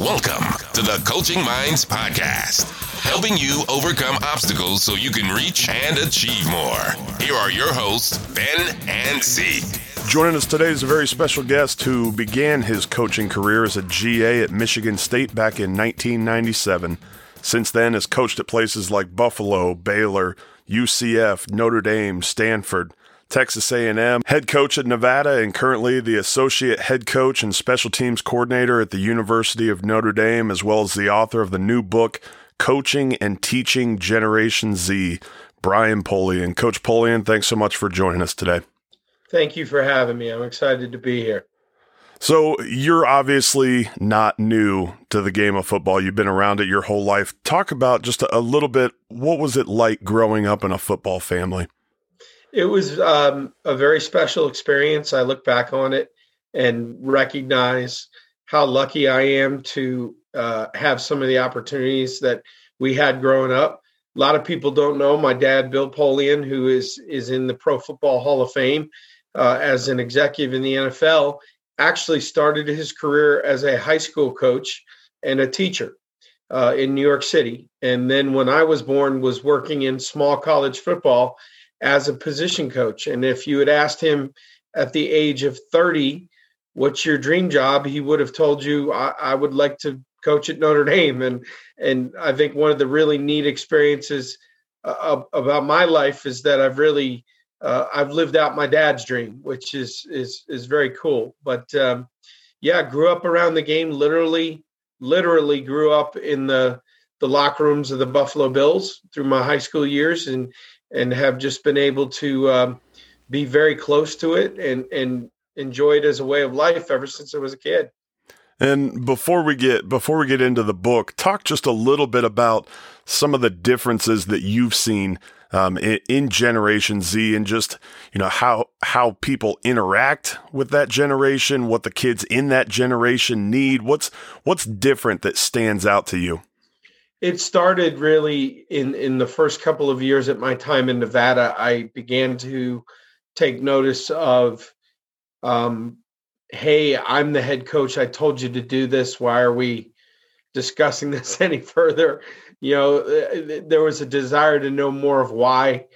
Welcome to the Coaching Minds Podcast, helping you overcome obstacles so you can reach and achieve more. Here are your hosts, Ben and Zeke. Joining us today is a very special guest who began his coaching career as a GA at Michigan State back in 1997. Since then, has coached at places like Buffalo, Baylor, UCF, Notre Dame, Stanford, Texas A&M, head coach at Nevada, and currently the associate head coach and special teams coordinator at the University of Notre Dame, as well as the author of the new book, Coaching and Teaching Generation Z, Brian Polian. Coach Polian, thanks so much for joining us today. Thank you for having me. I'm excited to be here. So, you're obviously not new to the game of football. You've been around it your whole life. Talk about just a little bit what was it like growing up in a football family? It was um, a very special experience. I look back on it and recognize how lucky I am to uh, have some of the opportunities that we had growing up. A lot of people don't know my dad, Bill Polian, who is is in the Pro Football Hall of Fame uh, as an executive in the NFL. Actually, started his career as a high school coach and a teacher uh, in New York City, and then when I was born, was working in small college football as a position coach. And if you had asked him at the age of 30, what's your dream job? He would have told you, I, I would like to coach at Notre Dame. And, and I think one of the really neat experiences uh, about my life is that I've really, uh, I've lived out my dad's dream, which is, is, is very cool. But um, yeah, grew up around the game, literally, literally grew up in the, the locker rooms of the Buffalo Bills through my high school years and and have just been able to um, be very close to it and and enjoy it as a way of life ever since I was a kid. And before we get before we get into the book, talk just a little bit about some of the differences that you've seen um, in, in, Generation Z, and just you know how how people interact with that generation, what the kids in that generation need. What's what's different that stands out to you? It started really in in the first couple of years at my time in Nevada. I began to take notice of, um, hey, I'm the head coach. I told you to do this. Why are we discussing this any further? You know, uh, there was a desire to know more of why.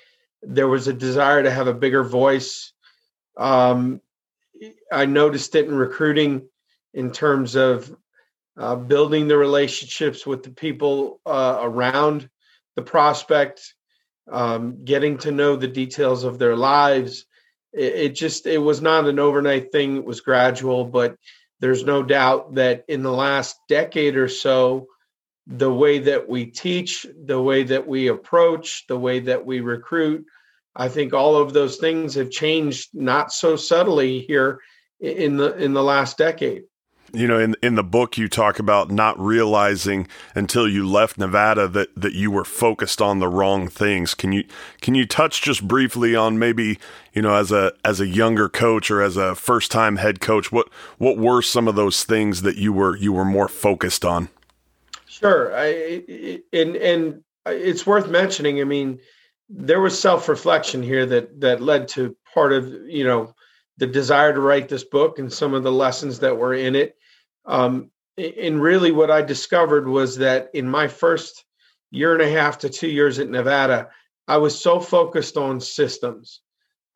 There was a desire to have a bigger voice. Um, I noticed it in recruiting in terms of uh, building the relationships with the people uh, around the prospect, um, getting to know the details of their lives. It, it, just it was not an overnight thing; it was gradual. But there's no doubt that in the last decade or so, the way that we teach, the way that we approach, the way that we recruit, I think all of those things have changed not so subtly here in the in the last decade you know, in in the book you talk about not realizing until you left Nevada that that you were focused on the wrong things. Can you can you touch just briefly on maybe, you know, as a as a younger coach or as a first time head coach, what what were some of those things that you were you were more focused on? Sure. I and and it's worth mentioning, I mean, there was self-reflection here that that led to part of, you know, the desire to write this book and some of the lessons that were in it um, and really, what I discovered was that in my first year and a half to two years at Nevada, I was so focused on systems.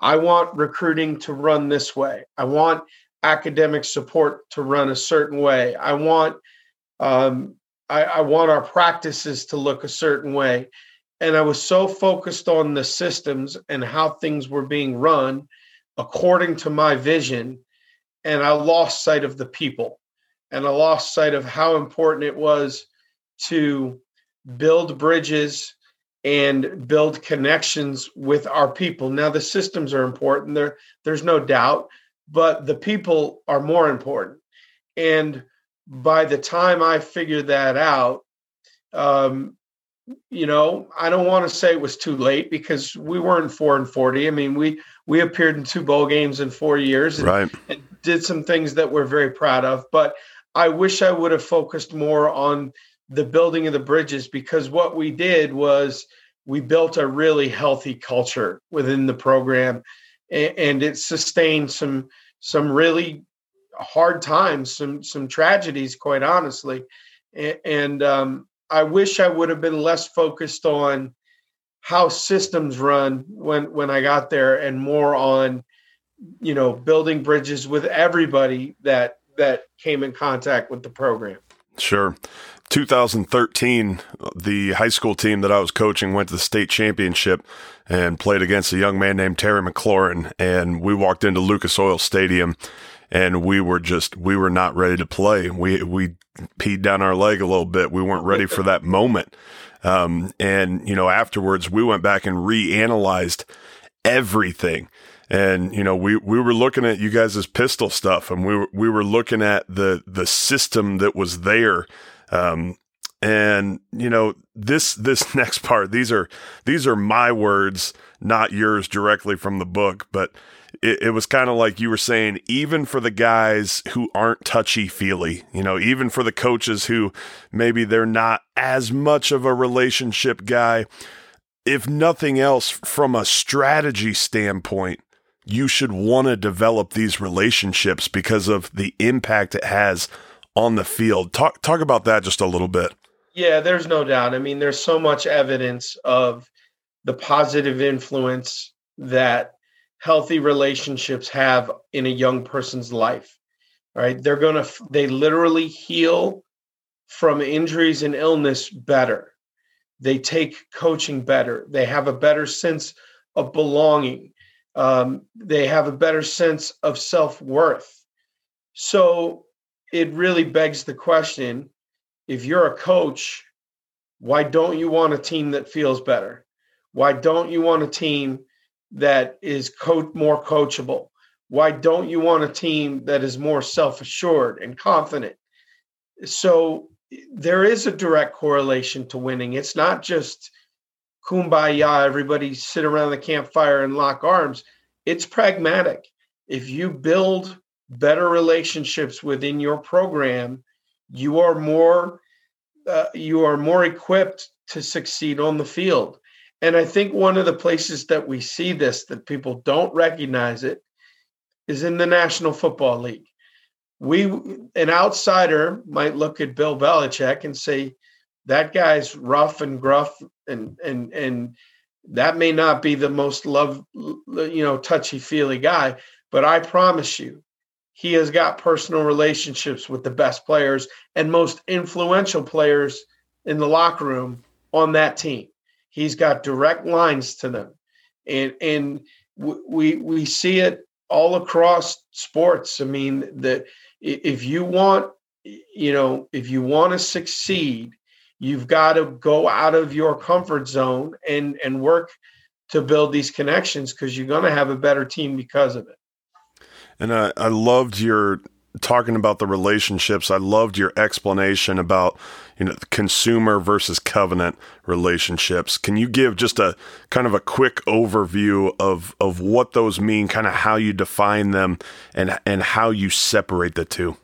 I want recruiting to run this way. I want academic support to run a certain way. I want um, I, I want our practices to look a certain way. And I was so focused on the systems and how things were being run according to my vision, and I lost sight of the people and I lost sight of how important it was to build bridges and build connections with our people. Now the systems are important there there's no doubt, but the people are more important. And by the time I figured that out, um, you know, I don't want to say it was too late because we weren't four and forty. I mean, we we appeared in two bowl games in four years, and, right. and did some things that we're very proud of. But I wish I would have focused more on the building of the bridges because what we did was we built a really healthy culture within the program and, and it sustained some some really hard times, some some tragedies, quite honestly, and, and um, I wish I would have been less focused on how systems run when when I got there, and more on you know building bridges with everybody that that came in contact with the program. Sure. 2013, the high school team that I was coaching went to the state championship and played against a young man named Terry McLaurin. And we walked into Lucas Oil Stadium and we were just, we were not ready to play. We, we peed down our leg a little bit. We weren't ready for that moment. Um, and, you know, afterwards we went back and reanalyzed everything and you know we we were looking at you guys' pistol stuff and we were we were looking at the the system that was there. Um, and you know this this next part these are these are my words not yours directly from the book but it, it was kind of like you were saying even for the guys who aren't touchy feely you know even for the coaches who maybe they're not as much of a relationship guy if nothing else from a strategy standpoint you should want to develop these relationships because of the impact it has on the field. Talk talk about that just a little bit. Yeah, there's no doubt. I mean, there's so much evidence of the positive influence that healthy relationships have in a young person's life. Right? They're going to they literally heal from injuries and illness better. They take coaching better. They have a better sense of belonging um, they have a better sense of self worth. So it really begs the question if you're a coach, why don't you want a team that feels better? Why don't you want a team that is co- more coachable? Why don't you want a team that is more self assured and confident? So there is a direct correlation to winning. It's not just kumbaya, everybody sit around the campfire and lock arms. It's pragmatic. If you build better relationships within your program, you are more uh, you are more equipped to succeed on the field. And I think one of the places that we see this that people don't recognize it is in the National Football League. We an outsider might look at Bill Belichick and say, that guy's rough and gruff and and and that may not be the most love you know touchy feely guy but i promise you he has got personal relationships with the best players and most influential players in the locker room on that team. He's got direct lines to them. And and we we see it all across sports. I mean that if you want you know if you want to succeed you've got to go out of your comfort zone and and work to build these connections because you're going to have a better team because of it. And I, I loved your talking about the relationships. I loved your explanation about you know consumer versus covenant relationships. Can you give just a kind of a quick overview of of what those mean kind of how you define them and and how you separate the two?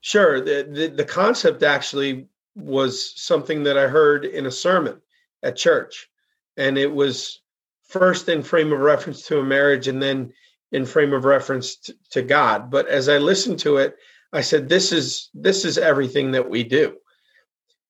Sure. The, the, the concept actually was something that I heard in a sermon at church. And it was first in frame of reference to a marriage and then in frame of reference to, to God. But as I listened to it, I said, this is this is everything that we do.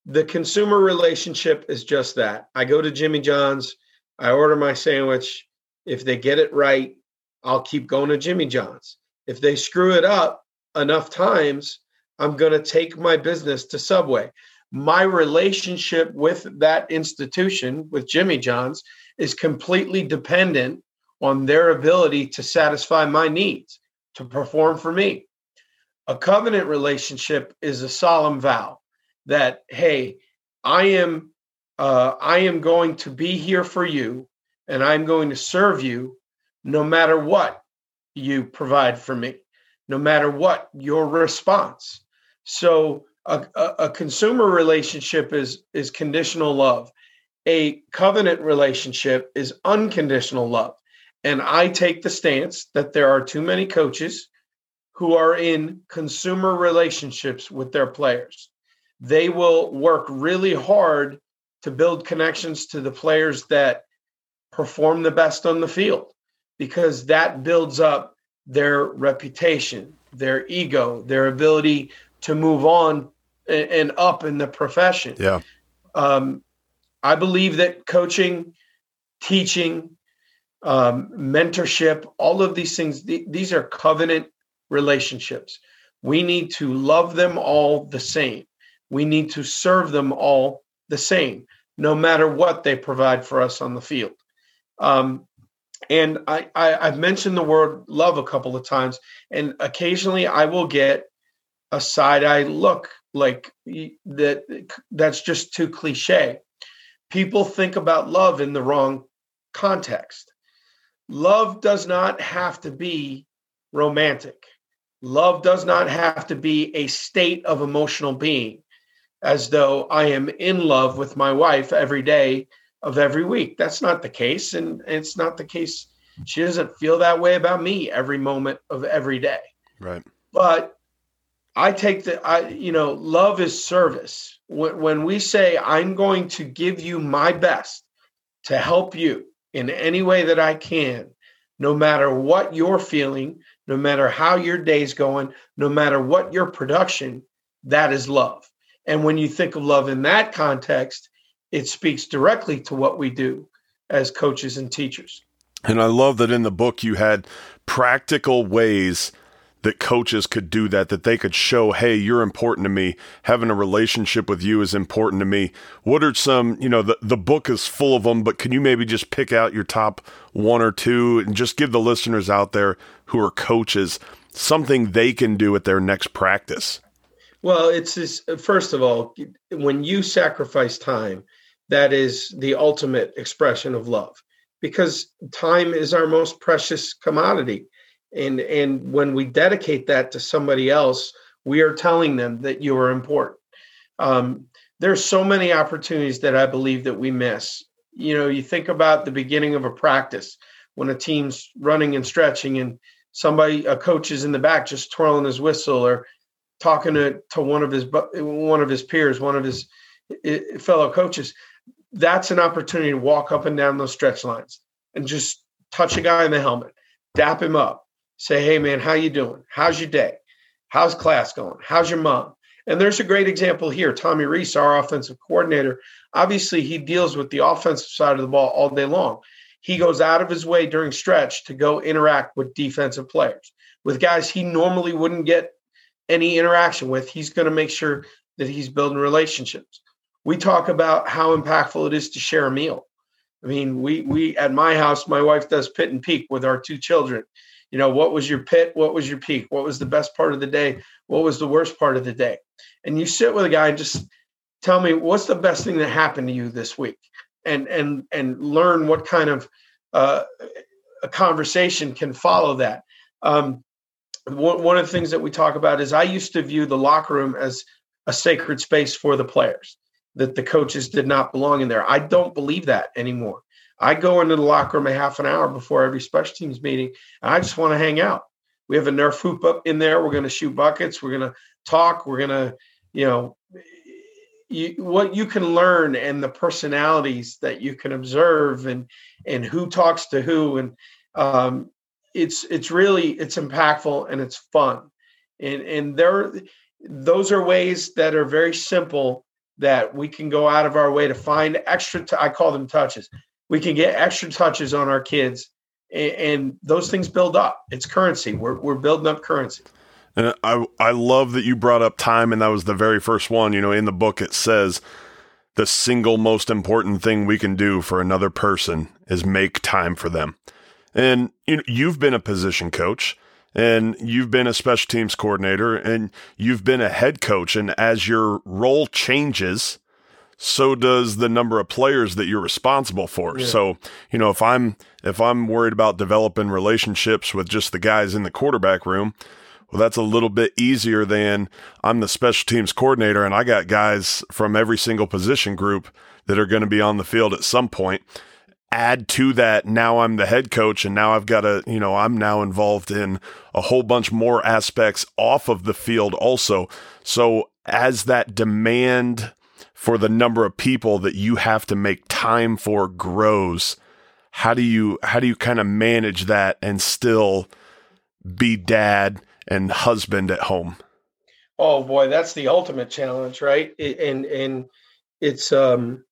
The consumer relationship is just that. I go to Jimmy John's, I order my sandwich. If they get it right, I'll keep going to Jimmy John's. If they screw it up enough times, I'm going to take my business to Subway my relationship with that institution, with Jimmy John's, is completely dependent on their ability to satisfy my needs, to perform for me. A covenant relationship is a solemn vow that, hey, I am uh, I am going to be here for you and I'm going to serve you no matter what you provide for me, no matter what your response. So a, a, consumer relationship is is conditional love. A covenant relationship is unconditional love. And i take the stance that there are too many coaches who are in consumer relationships with their players. They will work really hard to build connections to the players that perform the best on the field because that builds up their reputation their ego, their ability to move on and, and up in the profession. Yeah. Um, I believe that coaching, teaching, um, mentorship, all of these things, th- these are covenant relationships. We need to love them all the same. We need to serve them all the same, no matter what they provide for us on the field. Um, and I, I have mentioned the word love a couple of times, and occasionally I will get a side eye look like that. That's just too cliche. People think about love in the wrong context. Love does not have to be romantic. Love does not have to be a state of emotional being, as though I am in love with my wife every day of every week. That's not the case. And it's not the case. She doesn't feel that way about me every moment of every day. Right. But I take the, I, you know, love is service. When, when we say, I'm going to give you my best to help you in any way that I can, no matter what you're feeling, no matter how your day's going, no matter what your production, that is love. And when you think of love in that context, it speaks directly to what we do as coaches and teachers. And I love that in the book you had practical ways that coaches could do that, that they could show, hey, you're important to me. Having a relationship with you is important to me. What are some, you know, the, the book is full of them, but can you maybe just pick out your top one or two and just give the listeners out there who are coaches something they can do at their next practice? Well, it's this, first of all, when you sacrifice time, that is the ultimate expression of love because time is our most precious commodity and and when we dedicate that to somebody else we are telling them that you are important. Um, there's so many opportunities that i believe that we miss. You know you think about the beginning of a practice when a team's running and stretching and somebody a coach is in the back just twirling his whistle or talking to, to one of his one of his peers one of his fellow coaches that's an opportunity to walk up and down those stretch lines and just touch a guy in the helmet dap him up say, hey man, how you doing? How's your day? How's class going? How's your mom? And there's a great example here. Tommy Rees, our offensive coordinator, obviously he deals with the offensive side of the ball all day long. He goes out of his way during stretch to go interact with defensive players, with guys he normally wouldn't get any interaction with. He's going to make sure that he's building relationships. We talk about how impactful it is to share a meal. I mean, we we at my house, my wife does pit and peak with our two children you know what was your pit? What was your peak? What was the best part of the day? What was the worst part of the day? And you sit with a guy and just tell me what's the best thing that happened to you this week? And and and learn what kind of uh, a conversation can follow that. Um, one, one of the things that we talk about is i used to view the locker room as a sacred space for the players that the coaches did not belong in there. I don't believe that anymore I go into the locker room a half an hour before every special teams meeting, and I just want to hang out. We have a Nerf hoop up in there. We're going to shoot buckets. We're going to talk. We're going to, you know, you, what you can learn and the personalities that you can observe and and who talks to who and um, it's it's really it's impactful and it's fun and and there those are ways that are very simple that we can go out of our way to find extra t- I call them touches we can get extra touches on our kids and, and those things build up. It's currency. We're, we're building up currency. And I, I love that you brought up time and that was the very first one. You know in the book it says the single most important thing we can do for another person is make time for them. And you know, you've been a position coach and you've been a special teams coordinator and you've been a head coach. And as your role changes so does the number of players that you're responsible for. Yeah. So, you know, if I'm if I'm worried about developing relationships with just the guys in the quarterback room, well, that's a little bit easier than I'm the special teams coordinator and I got guys from every single position group that are going to be on the field at some point. Add to that, now I'm the head coach, and now I've got to, you know, I'm now involved in a whole bunch more aspects off of the field also. So, as that demand for the number of people that you have to make time for grows how do you how do you kind of manage that and still be dad and husband at home? Oh boy, that's the ultimate challenge, right? And and it's um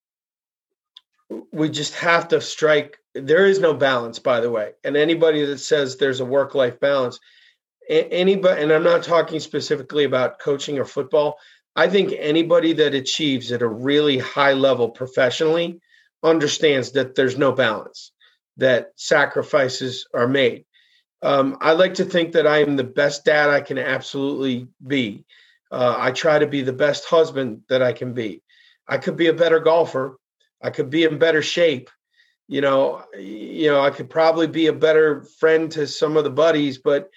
we just have to strike there is no balance by the way and anybody that says there's a work life balance anybody and i'm not talking specifically about coaching or football i think anybody that achieves at a really high level professionally understands that there's no balance that sacrifices are made. Um, i like to think that i am the best dad i can absolutely be. Uh, i try to be the best husband that i can be. I could be a better golfer. I could be in better shape. You know, you know, I could probably be a better friend to some of the buddies, but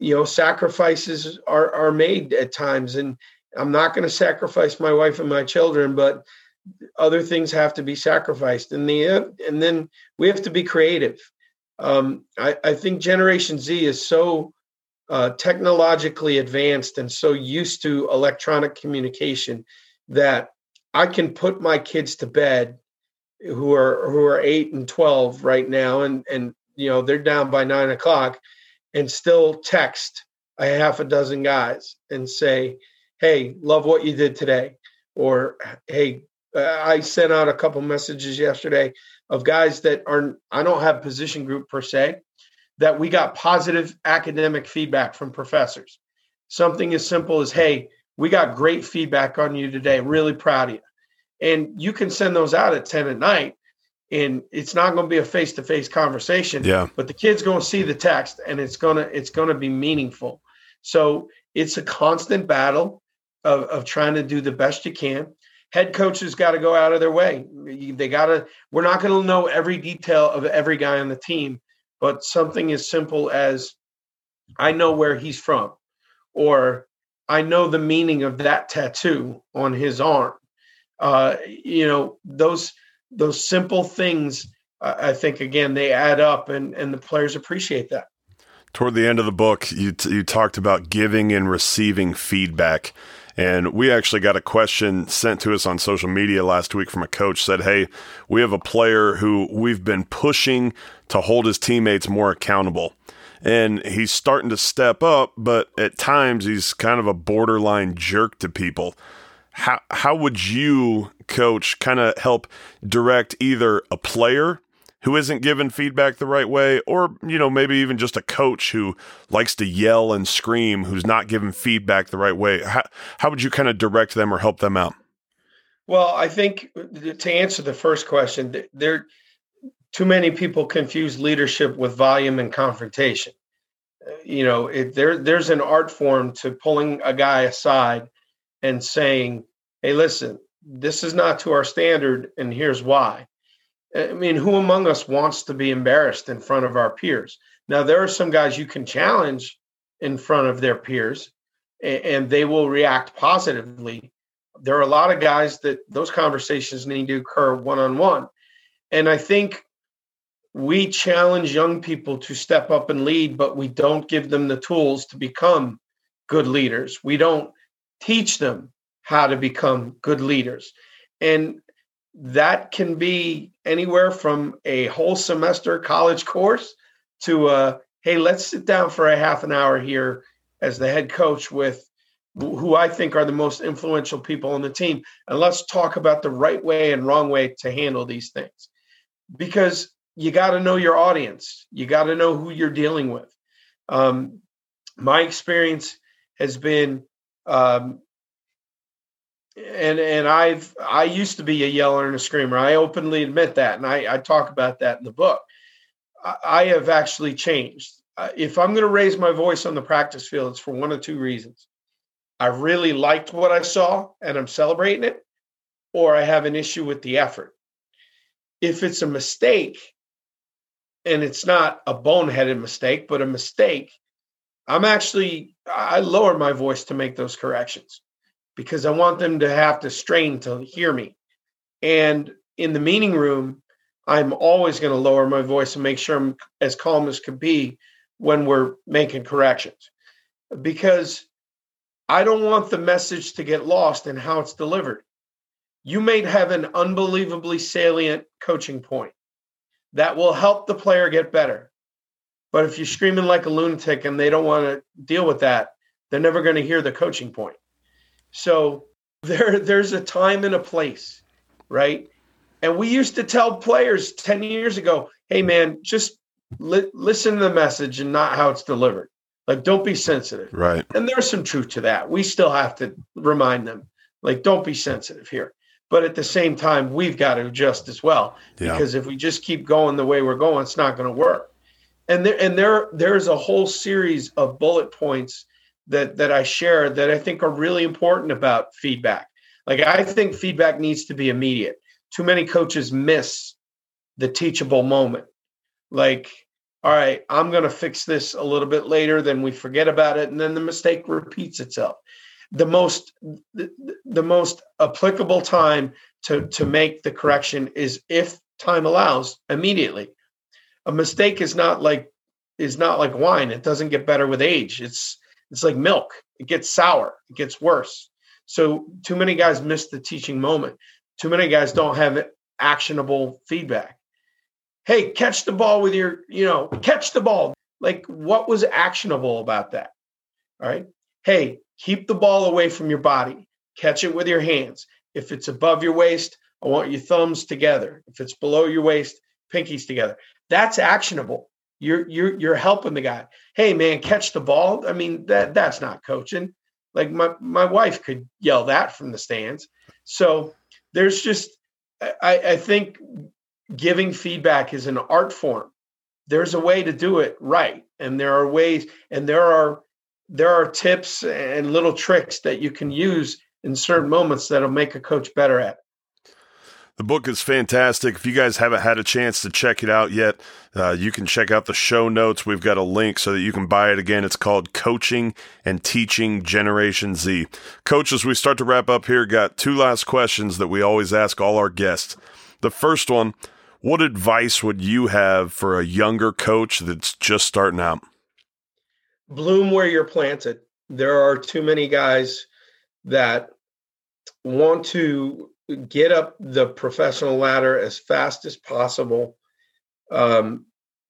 you know, sacrifices are are made at times, and I'm not going to sacrifice my wife and my children, but other things have to be sacrificed, and the and then we have to be creative. Um, I, I think Generation Z is so uh, technologically advanced and so used to electronic communication that I can put my kids to bed who are who are eight and twelve right now, and and you know they're down by nine o'clock, and still text a half a dozen guys and say, "Hey, love what you did today," or "Hey, I sent out a couple messages yesterday of guys that are I don't have position group per se, that we got positive academic feedback from professors. Something as simple as, "Hey." we got great feedback on you today. Really proud of you. And you can send those out at 10 at night and it's not going to be a face-to-face conversation. Yeah. But the kid's going to see the text and it's going to it's going to be meaningful. So it's a constant battle of, of trying to do the best you can. Head coaches got to go out of their way. They got to, we're not going to know every detail of every guy on the team, but something as simple as I know where he's from or I know the meaning of that tattoo on his arm. Uh, you know, those those simple things. Uh, I think again they add up, and and the players appreciate that. Toward the end of the book, you t- you talked about giving and receiving feedback. And we actually got a question sent to us on social media last week from a coach said, Hey, we have a player who we've been pushing to hold his teammates more accountable and he's starting to step up, but at times he's kind of a borderline jerk to people. How how would you, coach, kind of help direct either a player who isn't given feedback the right way, or you know maybe even just a coach who likes to yell and scream, who's not given feedback the right way? How how would you kind of direct them or help them out? Well, I think to answer the first question, there too many people confuse leadership with volume and confrontation. Uh, you know, it, there there's an art form to pulling a guy aside and saying, "Hey, listen, this is not to our standard, and here's why." I mean, who among us wants to be embarrassed in front of our peers? Now, there are some guys you can challenge in front of their peers, and, they will react positively. There are a lot of guys that those conversations need to occur one on one. And I think we challenge young people to step up and lead, but we don't give them the tools to become good leaders. We don't teach them how to become good leaders. And that can be anywhere from a whole semester college course to a hey, let's sit down for a half an hour here as the head coach with who I think are the most influential people on the team. And let's talk about the right way and wrong way to handle these things. Because you got to know your audience. You got to know who you're dealing with. Um, my experience has been, um, and and I've I used to be a yeller and a screamer. I openly admit that, and I, I talk about that in the book. I, I have actually changed. Uh, if I'm going to raise my voice on the practice field, it's for one of two reasons. I really liked what I saw, and I'm celebrating it, or I have an issue with the effort. If it's a mistake, and it's not a boneheaded mistake, but a mistake, I'm actually I lower my voice to make those corrections because I want them to have to strain to hear me. And in the meeting room, I'm always going to lower my voice and make sure I'm as calm as could be when we're making corrections. Because I don't want the message to get lost in how it's delivered. You may have an unbelievably salient coaching point that will help the player get better. But if you're screaming like a lunatic and they don't want to deal with that, they're never going to hear the coaching point. So there, there's a time and a place, right? And we used to tell players 10 years ago, hey, man, just li- listen to the message and not how it's delivered. Like, don't be sensitive. Right. And there's some truth to that. We still have to remind them, like, don't be sensitive here. But at the same time, we've got to adjust as well. Yeah. Because if we just keep going the way we're going, it's not going to work. And there and there there's a whole series of bullet points that that I share that I think are really important about feedback. Like I think feedback needs to be immediate. Too many coaches miss the teachable moment. Like, all right, I'm going to fix this a little bit later, then we forget about it and then the mistake repeats itself. The most the, the most applicable time to to make the correction is if time allows immediately. A mistake is not like is not like wine. It doesn't get better with age. It's it's like milk. It gets sour. It gets worse. So too many guys miss the teaching moment. Too many guys don't have actionable feedback. Hey, catch the ball with your, you know, catch the ball. Like what was actionable about that? All right. Hey, keep the ball away from your body. Catch it with your hands. If it's above your waist, I want your thumbs together. If it's below your waist, pinkies together. That's actionable. You're you're you're helping the guy. Hey man, catch the ball. I mean, that that's not coaching. Like my my wife could yell that from the stands. So there's just I, I think giving feedback is an art form. There's a way to do it right. And there are ways and there are there are tips and little tricks that you can use in certain moments that'll make a coach better at. The book is fantastic. If you guys haven't had a chance to check it out yet, uh, you can check out the show notes. We've got a link so that you can buy it again. It's called Coaching and Teaching Generation Z. Coach, as we start to wrap up here, got two last questions that we always ask all our guests. The first one What advice would you have for a younger coach that's just starting out? Bloom where you're planted. There are too many guys that want to get up the professional ladder as fast as possible. Um,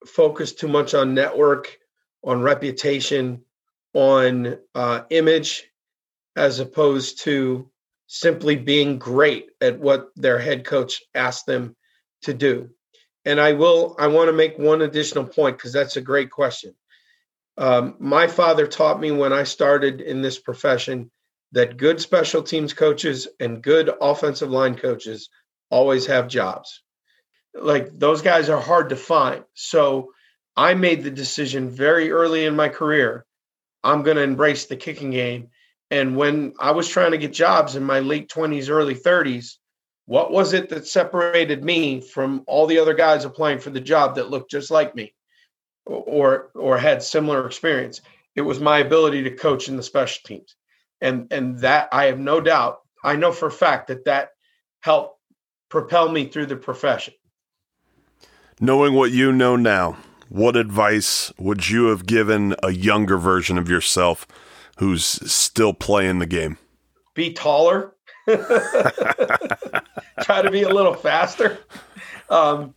focus too much on network, on reputation, on uh, image, as opposed to simply being great at what their head coach asked them to do. And I will, I want to make one additional point because that's a great question. Um, my father taught me when I started in this profession that good special teams coaches and good offensive line coaches always have jobs. Like those guys are hard to find. So I made the decision very early in my career I'm going to embrace the kicking game. And when I was trying to get jobs in my late 20s, early 30s, what was it that separated me from all the other guys applying for the job that looked just like me or or had similar experience? It was my ability to coach in the special teams and and that I have no doubt. I know for a fact that that helped propel me through the profession. Knowing what you know now, what advice would you have given a younger version of yourself who's still playing the game? Be taller. Try to be a little faster. Um,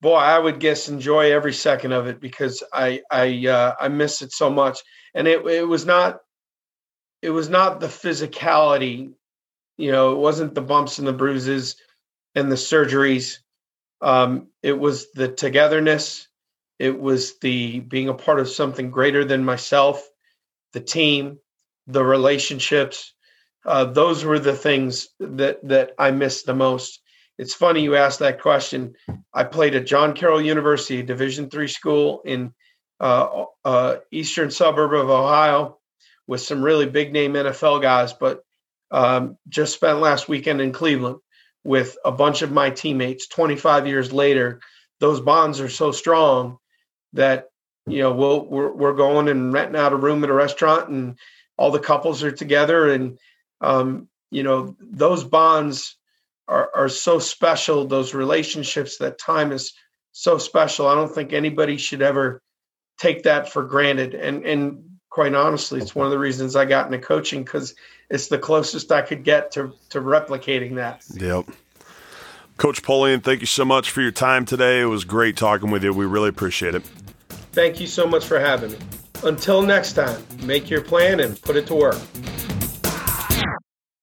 boy, I would guess enjoy every second of it because I I uh, I miss it so much. And it it was not it was not the physicality, you know, it wasn't the bumps and the bruises and the surgeries. Um, it was the togetherness. It was the being a part of something greater than myself, the team, the relationships. Uh, those were the things that that I missed the most. It's funny you asked that question. I played at John Carroll University, Division three school in uh, uh, eastern suburb of Ohio with some really big name NFL guys, but um, just spent last weekend in Cleveland with a bunch of my teammates. 25 years later, those bonds are so strong that you know we'll we're, we're going and renting out a room at a restaurant, and all the couples are together, and um, you know those bonds are are so special. Those relationships, that time is so special. I don't think anybody should ever take that for granted. And and quite honestly, it's one of the reasons I got into coaching because it's the closest I could get to to replicating that. Yep. Coach Polian, thank you so much for your time today. It was great talking with you. We really appreciate it. Thank you so much for having me. Until next time, make your plan and put it to work.